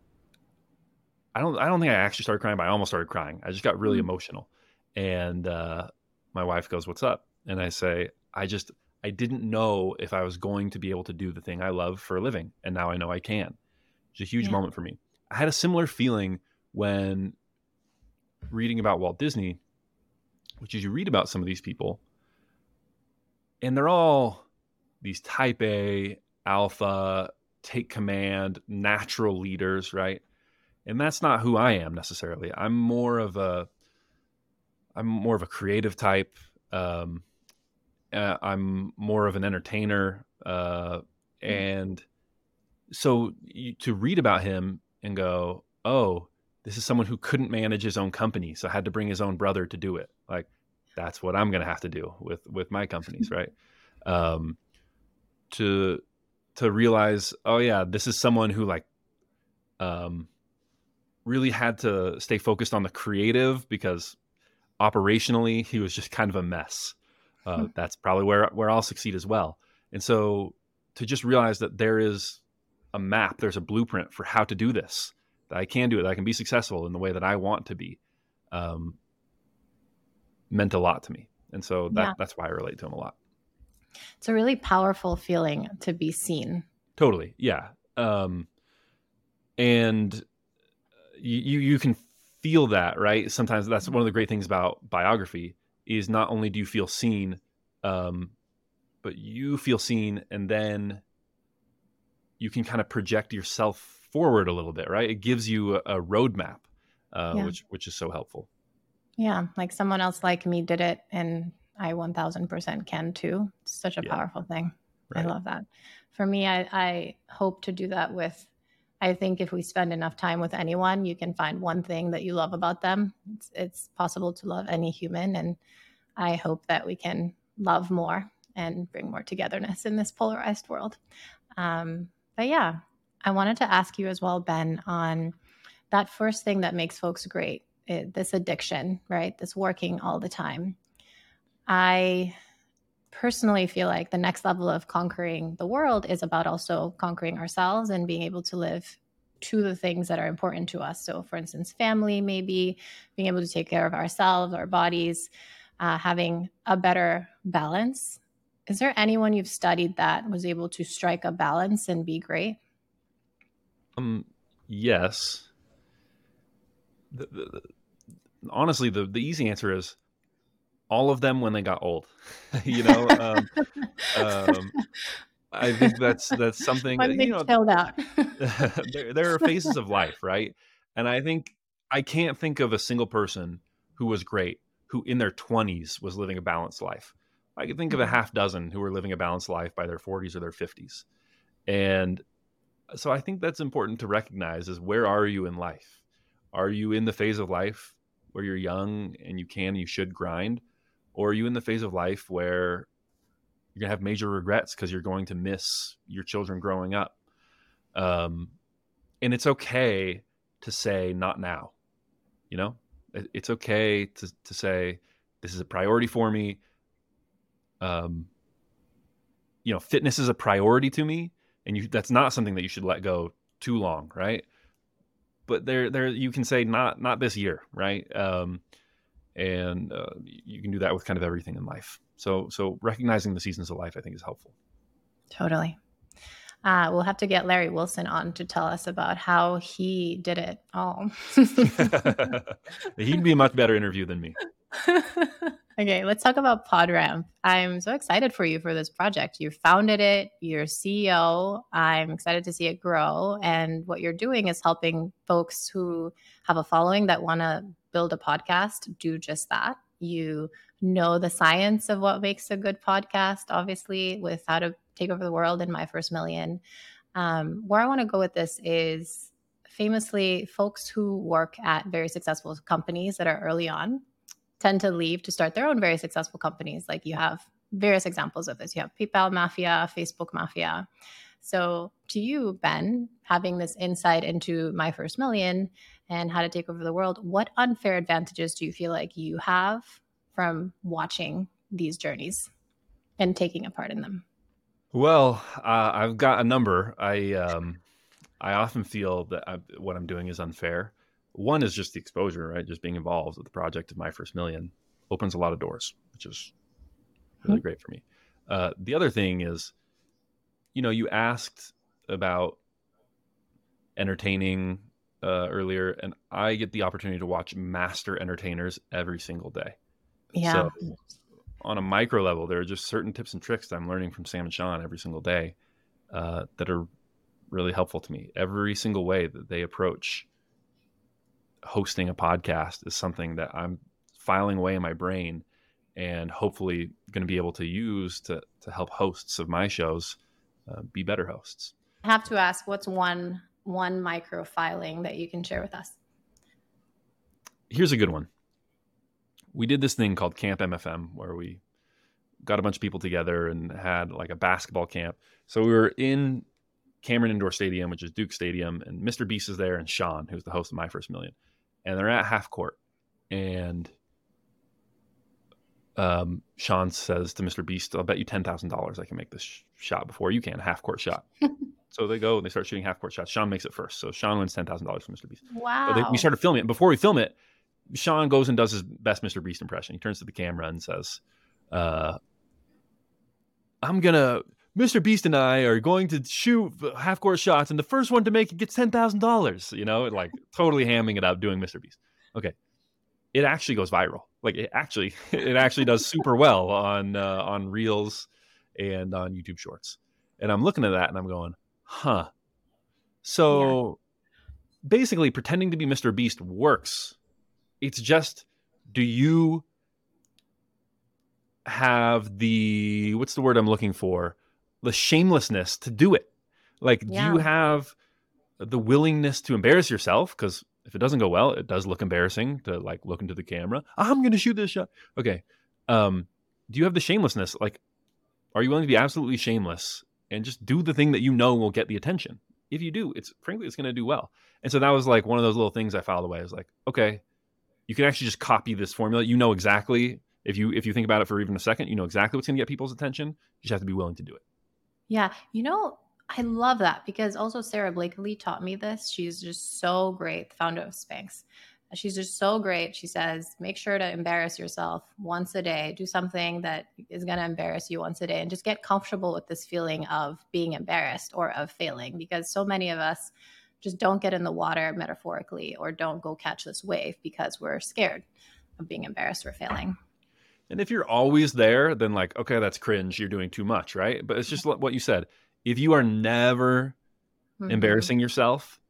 S1: I don't I don't think I actually started crying, but I almost started crying. I just got really mm-hmm. emotional. And uh, my wife goes, "What's up?" And I say, "I just I didn't know if I was going to be able to do the thing I love for a living, and now I know I can." It's a huge yeah. moment for me. I had a similar feeling when reading about Walt Disney, which is you read about some of these people, and they're all these type A, alpha, take command, natural leaders, right? and that's not who I am necessarily. I'm more of a I'm more of a creative type. Um, uh, I'm more of an entertainer, uh, hmm. and so you, to read about him and go, oh, this is someone who couldn't manage his own company, so had to bring his own brother to do it. Like that's what I'm going to have to do with with my companies, right? Um, to to realize, oh yeah, this is someone who like um, really had to stay focused on the creative because operationally he was just kind of a mess. Uh, hmm. That's probably where where I'll succeed as well. And so to just realize that there is a map, there's a blueprint for how to do this. That I can do it. That I can be successful in the way that I want to be. Um, meant a lot to me, and so that yeah. that's why I relate to him a lot.
S2: It's a really powerful feeling to be seen.
S1: Totally, yeah. Um, and you you can feel that right sometimes that's one of the great things about biography is not only do you feel seen um, but you feel seen and then you can kind of project yourself forward a little bit right it gives you a, a roadmap uh, yeah. which which is so helpful
S2: yeah like someone else like me did it and i 1000% can too it's such a yeah. powerful thing right. i love that for me I, I hope to do that with I think if we spend enough time with anyone, you can find one thing that you love about them. It's, it's possible to love any human. And I hope that we can love more and bring more togetherness in this polarized world. Um, but yeah, I wanted to ask you as well, Ben, on that first thing that makes folks great it, this addiction, right? This working all the time. I personally feel like the next level of conquering the world is about also conquering ourselves and being able to live to the things that are important to us. So, for instance, family, maybe being able to take care of ourselves, our bodies, uh, having a better balance. Is there anyone you've studied that was able to strike a balance and be great?
S1: Um, yes. The, the, the, honestly, the the easy answer is all of them when they got old. you know, um, um, I think that's that's something
S2: they
S1: you know,
S2: out.
S1: there, there are phases of life, right? And I think I can't think of a single person who was great who in their 20s was living a balanced life. I can think of a mm-hmm. half dozen who were living a balanced life by their 40s or their 50s. And so I think that's important to recognize is where are you in life? Are you in the phase of life where you're young and you can, and you should grind? Or are you in the phase of life where you're going to have major regrets because you're going to miss your children growing up? Um, and it's okay to say, not now. You know, it's okay to, to say, this is a priority for me. Um, you know, fitness is a priority to me, and you that's not something that you should let go too long, right? But there, there, you can say not not this year, right? Um, and uh, you can do that with kind of everything in life. So, so recognizing the seasons of life, I think, is helpful.
S2: Totally. Uh, we'll have to get Larry Wilson on to tell us about how he did it all.
S1: He'd be a much better interview than me.
S2: okay, let's talk about PodRamp. I'm so excited for you for this project. You founded it, you're CEO. I'm excited to see it grow. And what you're doing is helping folks who have a following that want to build a podcast do just that. You know the science of what makes a good podcast, obviously, with how to take over the world in My First Million. Um, where I want to go with this is famously, folks who work at very successful companies that are early on tend to leave to start their own very successful companies. Like you have various examples of this. You have PayPal Mafia, Facebook Mafia. So, to you, Ben, having this insight into My First Million and how to take over the world, what unfair advantages do you feel like you have from watching these journeys and taking a part in them?
S1: Well, uh, I've got a number. I um, I often feel that I, what I'm doing is unfair one is just the exposure, right? Just being involved with the project of my first million opens a lot of doors, which is really mm-hmm. great for me. Uh, the other thing is, you know, you asked about entertaining uh, earlier, and I get the opportunity to watch master entertainers every single day.
S2: Yeah. So,
S1: on a micro level, there are just certain tips and tricks that I'm learning from Sam and Shaan every single day uh, that are really helpful to me. Every single way that they approach hosting a podcast is something that I'm filing away in my brain and hopefully going to be able to use to, to help hosts of my shows uh, be better hosts.
S2: I have to ask, what's one one micro filing that you can share with us?
S1: Here's a good one. We did this thing called Camp MFM where we got a bunch of people together and had like a basketball camp. So we were in Cameron Indoor Stadium, which is Duke Stadium, and Mr. Beast is there and Shaan, who's the host of My First Million and they're at half court, and um, Shaan says to Mr. Beast, "I'll bet you ten thousand dollars I can make this sh- shot before you can, half court shot." so they go and they start shooting half court shots. Shaan makes it first, so Shaan wins ten thousand dollars from Mr. Beast.
S2: Wow!
S1: They, we started filming it. Before we film it, Shaan goes and does his best Mr. Beast impression. He turns to the camera and says, uh, "I'm gonna." Mr. Beast and I are going to shoot half court shots, and the first one to make it gets ten thousand dollars. You know, like totally hamming it up, doing Mr. Beast. Okay, it actually goes viral. Like it actually, it actually does super well on uh, on Reels and on YouTube Shorts. And I'm looking at that and I'm going, huh. So yeah. basically, pretending to be Mr. Beast works. It's just, do you have the what's the word I'm looking for? The shamelessness to do it. Like, yeah. do you have the willingness to embarrass yourself? Because if it doesn't go well, it does look embarrassing to like look into the camera. I'm going to shoot this shot. Okay. Um, do you have the shamelessness? Like, are you willing to be absolutely shameless and just do the thing that you know will get the attention? If you do, it's frankly, it's going to do well. And so that was like one of those little things I filed away. I was like, okay, you can actually just copy this formula. You know exactly if you if you think about it for even a second, you know exactly what's going to get people's attention. You just have to be willing to do it.
S2: Yeah. You know, I love that because also Sara Blakely taught me this. She's just so great, the founder of Spanx. She's just so great. She says, make sure to embarrass yourself once a day. Do something that is going to embarrass you once a day and just get comfortable with this feeling of being embarrassed or of failing because so many of us just don't get in the water metaphorically or don't go catch this wave because we're scared of being embarrassed or failing.
S1: And if you're always there, then like, okay, that's cringe. You're doing too much, right? But it's just what you said. If you are never mm-hmm. embarrassing yourself,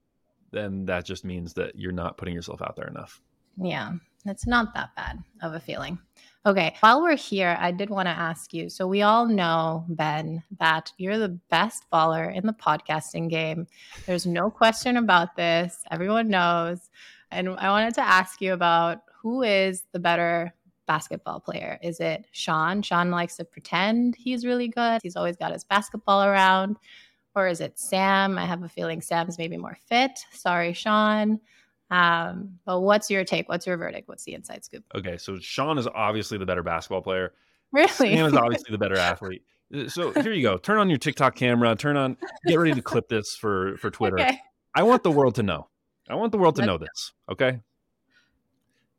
S1: then that just means that you're not putting yourself out there enough.
S2: Yeah, it's not that bad of a feeling. Okay, while we're here, I did want to ask you. So, we all know, Ben, that you're the best baller in the podcasting game. There's no question about this. Everyone knows. And I wanted to ask you about who is the better basketball player? Is it Shaan? Shaan likes to pretend he's really good. He's always got his basketball around. Or is it Sam? I have a feeling Sam's maybe more fit. Sorry, Shaan. Um, but what's your take? What's your verdict? What's the inside scoop?
S1: Okay, so Shaan is obviously the better basketball player.
S2: Really?
S1: Sam is obviously the better athlete. So here you go. Turn on your TikTok camera. Turn on. Get ready to clip this for for Twitter. Okay. I want the world to know. I want the world to Let's know this. Okay.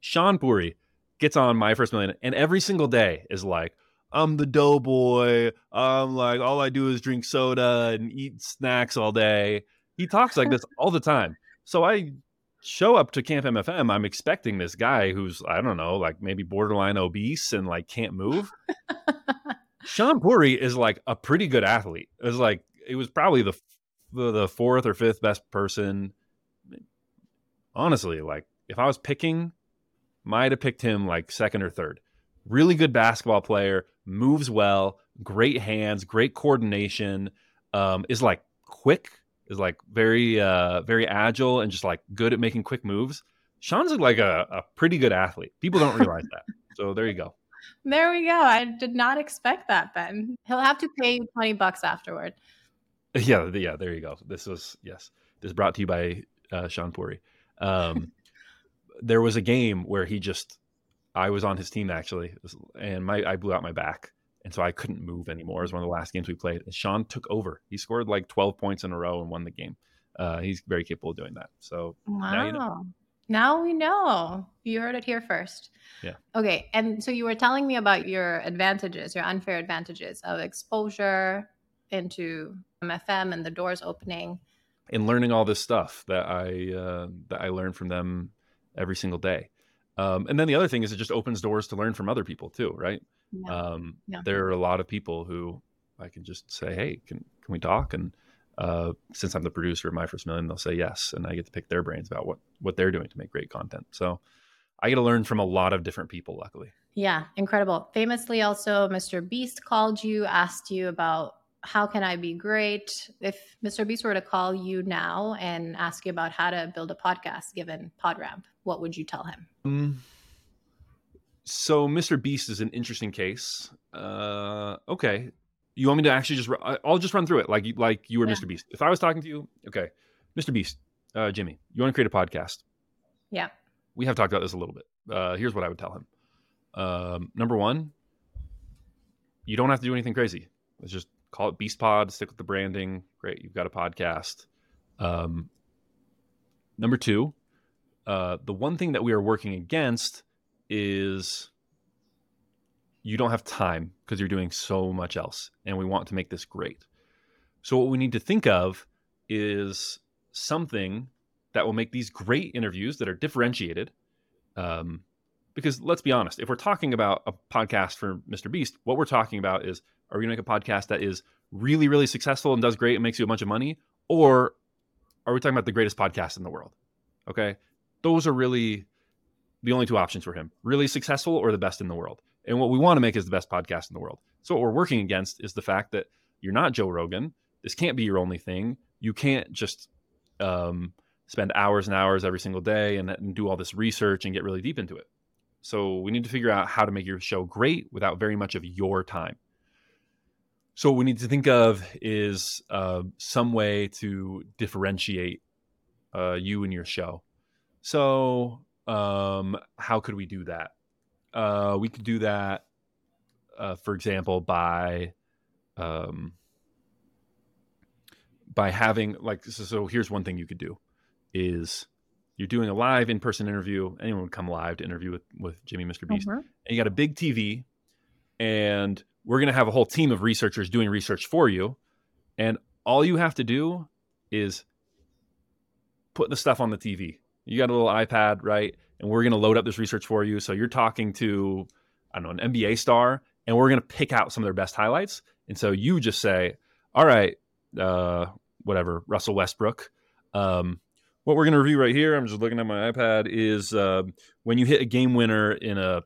S1: Shaan Puri gets on My First Million, and every single day is like, I'm the doughboy. I'm like, all I do is drink soda and eat snacks all day. He talks like this all the time. So I show up to Camp MFM. I'm expecting this guy who's, I don't know, like maybe borderline obese and like can't move. Shaan Puri is like a pretty good athlete. It was like, it was probably the, the, the fourth or fifth best person. Honestly, like if I was picking, might have picked him like second or third. Really good basketball player, moves well, great hands, great coordination, um, is like quick, is like very uh, very agile and just like good at making quick moves. Shaan's like a, a pretty good athlete. People don't realize that. So there you go.
S2: There we go. I did not expect that, Ben. He'll have to pay you 20 bucks afterward.
S1: Yeah, yeah, there you go. This was yes. This brought to you by uh, Shaan Puri. Um, there was a game where he just I was on his team actually, and my I blew out my back, and so I couldn't move anymore. It was one of the last games we played. And Shaan took over. He scored like 12 points in a row and won the game. Uh, he's very capable of doing that. So
S2: wow. now you know. Now we know. You heard it here first.
S1: Yeah.
S2: Okay. And so you were telling me about your advantages, your unfair advantages of exposure into MFM and the doors opening.
S1: And learning all this stuff that I uh, that I learned from them every single day. Um, and then the other thing is it just opens doors to learn from other people too, right? Yeah. Um, yeah. There are a lot of people who I can just say, "Hey, can can we talk?" And uh, since I'm the producer of My First Million, they'll say yes, and I get to pick their brains about what what they're doing to make great content. So I get to learn from a lot of different people, luckily.
S2: Yeah, incredible. Famously, also, Mr. Beast called you, asked you about how can I be great? If Mr. Beast were to call you now and ask you about how to build a podcast given PodRamp, what would you tell him? Um,
S1: so Mr. Beast is an interesting case. Uh, okay, you want me to actually just? I'll just run through it like like you were yeah. Mr. Beast. If I was talking to you, okay, Mr. Beast, uh, Jimmy, you want to create a podcast?
S2: Yeah,
S1: we have talked about this a little bit. Uh, here's what I would tell him. Um, number one, you don't have to do anything crazy. It's just call it Beast Pod, stick with the branding. Great, you've got a podcast. Um, number two, uh, the one thing that we are working against is you don't have time because you're doing so much else, and we want to make this great. So what we need to think of is something that will make these great interviews that are differentiated. Um, because let's be honest, if we're talking about a podcast for Mr. Beast, what we're talking about is are we going to make a podcast that is really, really successful and does great and makes you a bunch of money? Or are we talking about the greatest podcast in the world? Okay. Those are really the only two options for him really successful or the best in the world. And what we want to make is the best podcast in the world. So, what we're working against is the fact that you're not Joe Rogan. This can't be your only thing. You can't just um, spend hours and hours every single day and, and do all this research and get really deep into it. So, we need to figure out how to make your show great without very much of your time. So what we need to think of is uh, some way to differentiate uh, you and your show. So um, how could we do that? Uh, we could do that, uh, for example, by um, by having like so, so. Here's one thing you could do: is you're doing a live in-person interview. Anyone would come live to interview with with Jimmy Mr. Beast, mm-hmm. and you got a big TV, and we're going to have a whole team of researchers doing research for you. And all you have to do is put the stuff on the TV. You got a little iPad, right? And we're going to load up this research for you. So you're talking to, I don't know, an NBA star, and we're going to pick out some of their best highlights. And so you just say, all right, uh, whatever, Russell Westbrook. Um, what we're going to review right here, I'm just looking at my iPad, is uh, when you hit a game winner in a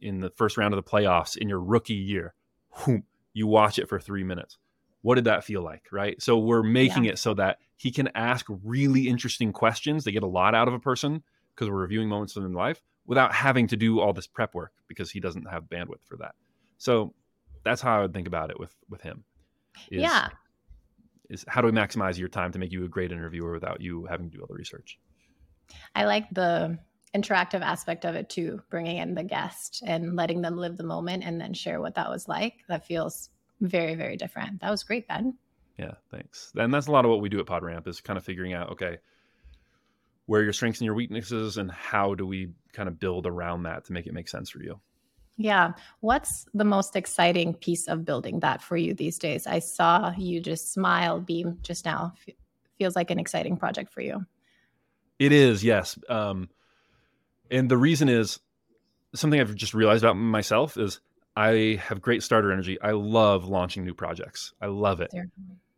S1: in the first round of the playoffs in your rookie year whoom, you watch it for three minutes. What did that feel like? Right. So we're making yeah. it so that he can ask really interesting questions. They get a lot out of a person because we're reviewing moments in life without having to do all this prep work because he doesn't have bandwidth for that. So that's how I would think about it with with him.
S2: Is, yeah.
S1: Is how do we maximize your time to make you a great interviewer without you having to do all the research?
S2: I like the interactive aspect of it too, bringing in the guest and letting them live the moment and then share what that was like. That feels very, very different. That was great, Ben.
S1: Yeah, thanks. And that's a lot of what we do at PodRamp is kind of figuring out, okay, where your strengths and your weaknesses and how do we kind of build around that to make it make sense for you.
S2: Yeah. What's the most exciting piece of building that for you these days? I saw you just smile, beam just now. Feels like an exciting project for you.
S1: It is, yes. Um, and the reason is something I've just realized about myself is I have great starter energy. I love launching new projects. I love it.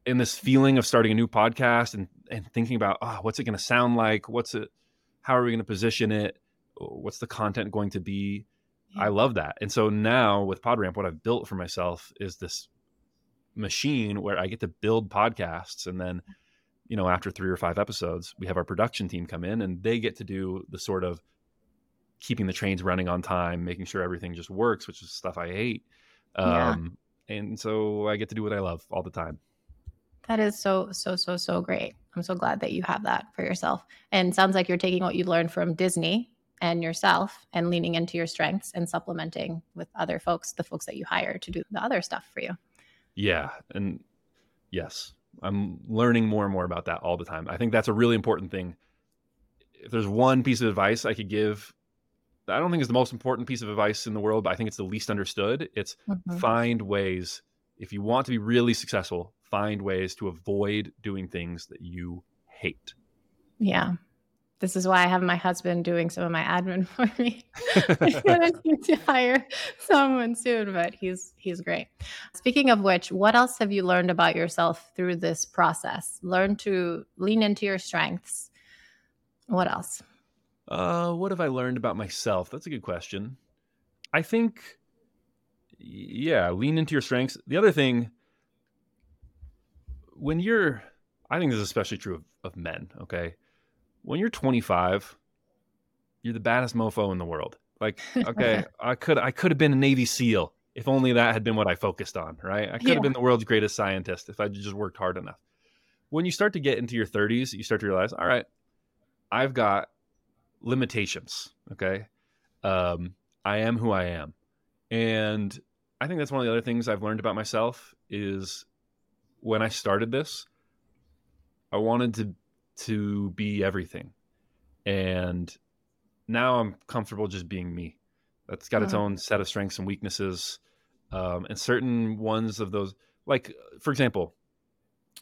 S1: And this feeling of starting a new podcast and, and thinking about, oh, what's it going to sound like? What's it, how are we going to position it? What's the content going to be? Yeah. I love that. And so now with PodRamp, what I've built for myself is this machine where I get to build podcasts. And then, you know, after three or five episodes, we have our production team come in and they get to do the sort of keeping the trains running on time, making sure everything just works, which is stuff I hate. Um, yeah. And so I get to do what I love all the time.
S2: That is so, so, so, so great. I'm so glad that you have that for yourself. And sounds like you're taking what you've learned from Disney and yourself and leaning into your strengths and supplementing with other folks, the folks that you hire to do the other stuff for you.
S1: Yeah. And yes, I'm learning more and more about that all the time. I think that's a really important thing. If there's one piece of advice I could give I don't think is the most important piece of advice in the world, but I think it's the least understood. It's mm-hmm. find ways if you want to be really successful, find ways to avoid doing things that you hate.
S2: Yeah. This is why I have my husband doing some of my admin for me. I'm gonna need to hire someone soon, but he's he's great. Speaking of which, what else have you learned about yourself through this process? Learn to lean into your strengths. What else?
S1: Uh, what have I learned about myself? That's a good question. I think, yeah, lean into your strengths. The other thing, when you're, I think this is especially true of, of men, okay? When you're 25, you're the baddest mofo in the world. Like, okay, I could I could have been a Navy SEAL if only that had been what I focused on, right? I could yeah. have been the world's greatest scientist if I just worked hard enough. When you start to get into your 30s, you start to realize, all right, I've got limitations. Okay. Um, I am who I am. And I think that's one of the other things I've learned about myself is when I started this, I wanted to to be everything. And now I'm comfortable just being me. That's got its uh-huh. own set of strengths and weaknesses. Um, and certain ones of those, like, for example,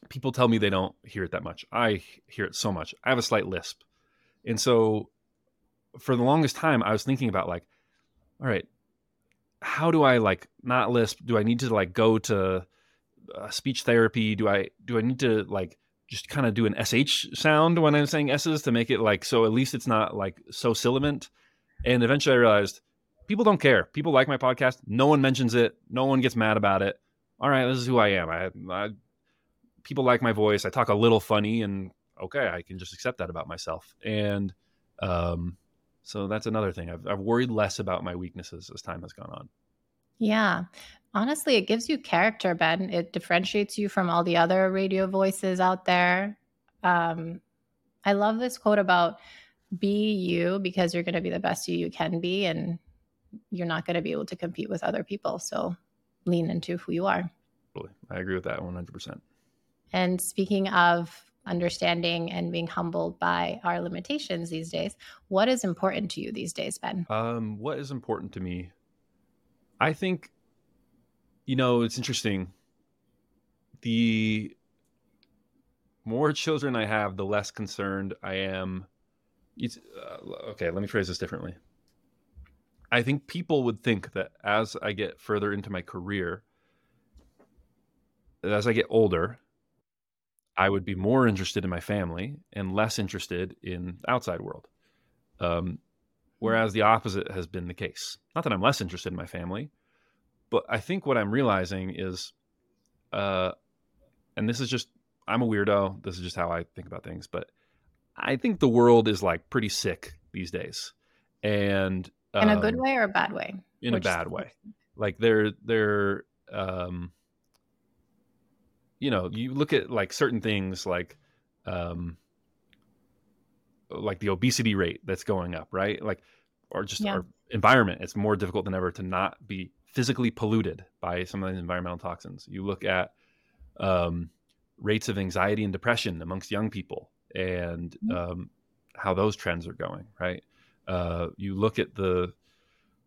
S1: people tell me they don't hear it that much. I hear it so much. I have a slight lisp. And so for the longest time, I was thinking about like, all right, how do I like not lisp? Do I need to like go to uh, speech therapy? Do I do I need to like just kind of do an sh sound when I'm saying s's to make it like so at least it's not like so sibilant? And eventually, I realized people don't care. People like my podcast. No one mentions it. No one gets mad about it. All right, this is who I am. I, I people like my voice. I talk a little funny, and okay, I can just accept that about myself. And um, so that's another thing. I've, I've worried less about my weaknesses as time has gone on.
S2: Yeah. Honestly, it gives you character, Ben. It differentiates you from all the other radio voices out there. Um, I love this quote about be you because you're going to be the best you you can be, and you're not going to be able to compete with other people. So lean into who you are.
S1: Totally. I agree with that 100%.
S2: And speaking of understanding and being humbled by our limitations these days. What is important to you these days, Ben?
S1: Um, what is important to me? I think, you know, it's interesting. The more children I have, the less concerned I am. Uh, okay, let me phrase this differently. I think people would think that as I get further into my career, as I get older, I would be more interested in my family and less interested in the outside world. Um, whereas the opposite has been the case. Not that I'm less interested in my family, but I think what I'm realizing is, uh, and this is just, I'm a weirdo. This is just how I think about things, but I think the world is like pretty sick these days, and
S2: in a good
S1: um,
S2: way or a bad way?
S1: in a bad way. Like they're they're um, you know you look at like certain things like um, like the obesity rate that's going up, right? Like or just
S2: Yeah.
S1: our environment. It's more difficult than ever to not be physically polluted by some of these environmental toxins. You look at um, rates of anxiety and depression amongst young people and
S2: Mhm.
S1: um, how those trends are going, right? Uh, you look at the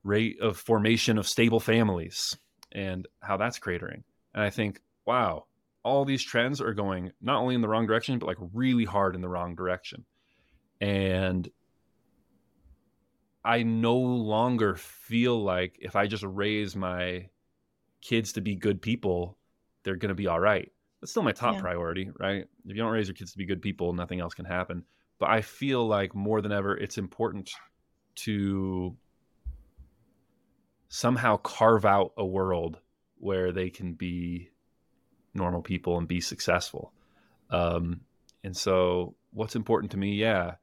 S1: rate of formation of stable families and how that's cratering. And I think, wow, all these trends are going not only in the wrong direction, but like really hard in the wrong direction. And I no longer feel like if I just raise my kids to be good people, they're going to be all right. That's still my top
S2: Yeah.
S1: priority, right? If you don't raise your kids to be good people, nothing else can happen. But I feel like more than ever, it's important to somehow carve out a world where they can be normal people and be successful. Um, and so, what's important to me, yeah,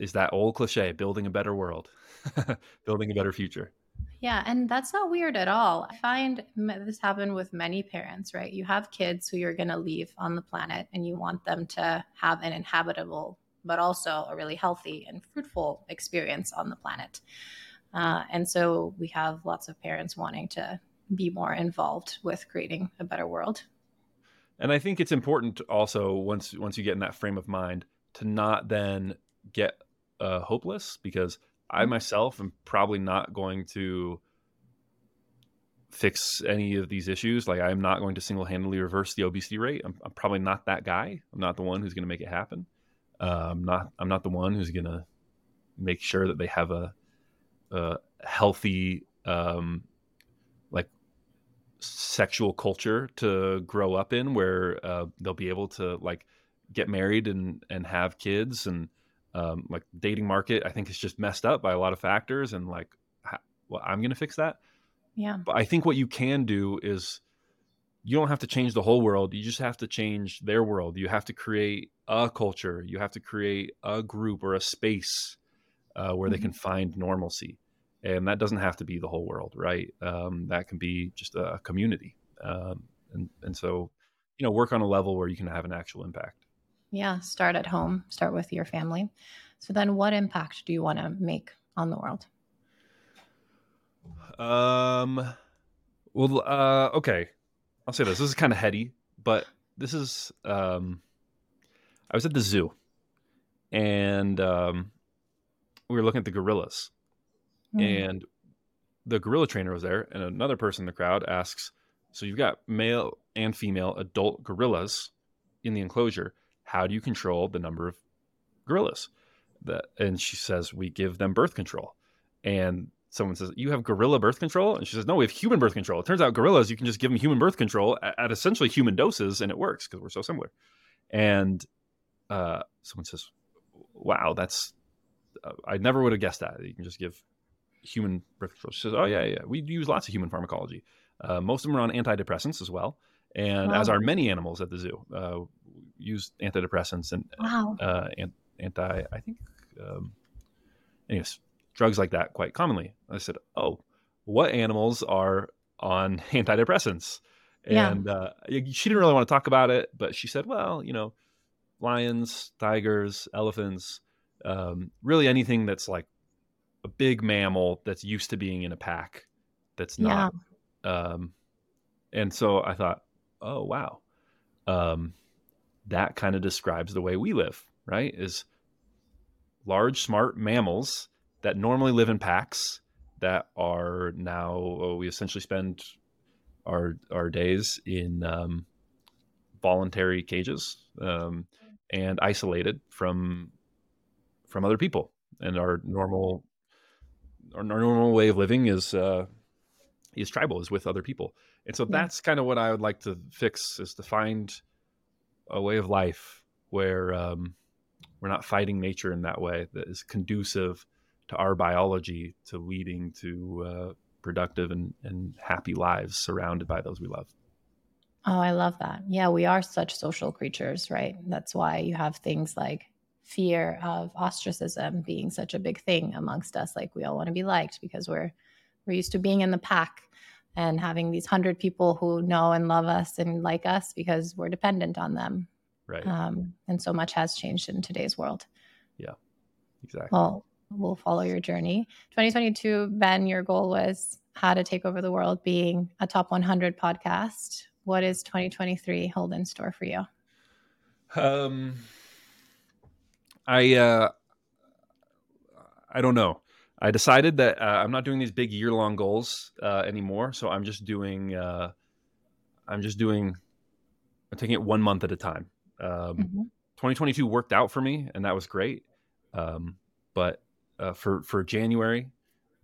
S1: is that old cliche building a better world, building a better future.
S2: Yeah, and that's not weird at all. I find this happen with many parents, right? You have kids who you're going to leave on the planet and you want them to have an inhabitable, but also a really healthy and fruitful experience on the planet. Uh, and so we have lots of parents wanting to be more involved with creating a better world.
S1: And I think it's important also once once you get in that frame of mind to not then get uh, hopeless because I
S2: Mhm.
S1: myself am probably not going to fix any of these issues. Like I'm not going to single handedly reverse the obesity rate. I'm, I'm probably not that guy. I'm not the one who's going to make it happen. Uh, I'm not. I'm not the one who's going to make sure that they have a, a healthy um, sexual culture to grow up in where uh, they'll be able to like get married and and have kids and um, like dating market i think it's just messed up by a lot of factors and like ha- well i'm gonna fix that
S2: Yeah.
S1: but i think what you can do is you don't have to change the whole world you just have to change their world you have to create a culture you have to create a group or a space uh, where they
S2: Mhm.
S1: can find normalcy and that doesn't have to be the whole world right um, that can be just a community um, and, and so you know work on a level where you can have an actual impact
S2: Yeah. Start at home, start with your family. So then, what impact do you want to make on the world?
S1: Um. Well, uh, okay. I'll say this. This is kind of heady, but this is. Um, I was at the zoo, and um, we were looking at the gorillas,
S2: Mm.
S1: and the gorilla trainer was there, and another person in the crowd asks, "So you've got male and female adult gorillas in the enclosure. How do you control the number of gorillas?" That, and she says, "We give them birth control." And someone says, "You have gorilla birth control?" And she says, "No, we have human birth control." It turns out gorillas, you can just give them human birth control at, at essentially human doses, and it works because we're so similar. And uh, someone says, "Wow, that's uh, I never would have guessed that. You can just give human birth control." She says, "Oh yeah, yeah, we use lots of human pharmacology. Uh, most of them are on antidepressants as well, and as are many animals at the zoo. Uh, use antidepressants and
S2: Wow.
S1: uh, anti, I think, um, anyways, drugs like that quite commonly. I said, oh, what animals are on antidepressants?
S2: Yeah.
S1: And uh, she didn't really want to talk about it, but she said, well, you know, lions, tigers, elephants, um, really anything that's like a big mammal that's used to being in a pack that's
S2: Yeah.
S1: not. Um, and so I thought, oh, wow. Um, that kind of describes the way we live, right? Is large, smart mammals that normally live in packs that are now oh, we essentially spend our our days in um, voluntary cages um, and isolated from from other people, and our normal our, normal way of living is uh, is tribal, is with other people, and so
S2: Yeah.
S1: that's kind of what I would like to fix is to find a way of life where um, we're not fighting nature in that way that is conducive to our biology to leading to uh, productive and, and happy lives surrounded by those we love.
S2: Oh, I love that. Yeah, we are such social creatures, right? That's why you have things like fear of ostracism being such a big thing amongst us. Like we all want to be liked because we're we're used to being in the pack and having these hundred people who know and love us and like us because we're dependent on them.
S1: Right.
S2: Um, and so much has changed in today's world.
S1: Yeah. Exactly.
S2: Well, we'll follow your journey. 2022, Ben, your goal was how to take over the world being a top 100 podcast. What is 2023 hold in store for you?
S1: Um, I uh, I don't know. I decided that uh, I'm not doing these big year long goals uh, anymore. So I'm just doing uh, I'm just doing I'm taking it one month at a time. Um, mm-hmm. 2022 worked out for me, and that was great. Um, but uh, for for January,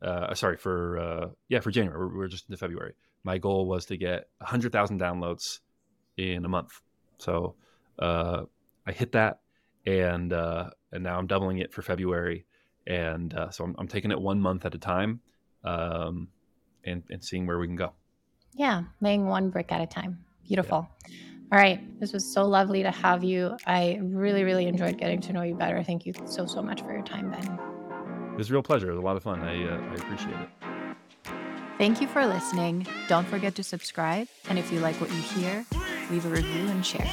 S1: uh, sorry for uh, yeah for January, we're, we're just into February. My goal was to get 100,000 downloads in a month. So uh, I hit that, and uh, and now I'm doubling it for February, and uh, so I'm, I'm, taking it one month at a time, um, and and seeing where we can go.
S2: Yeah, laying one brick at a time. Beautiful. Yeah. All right, this was so lovely to have you. I really, really enjoyed getting to know you better. Thank you so, so much for your time, Ben.
S1: It was a real pleasure. It was a lot of fun. I, uh, I appreciate it.
S2: Thank you for listening. Don't forget to subscribe. And if you like what you hear, leave a review and share.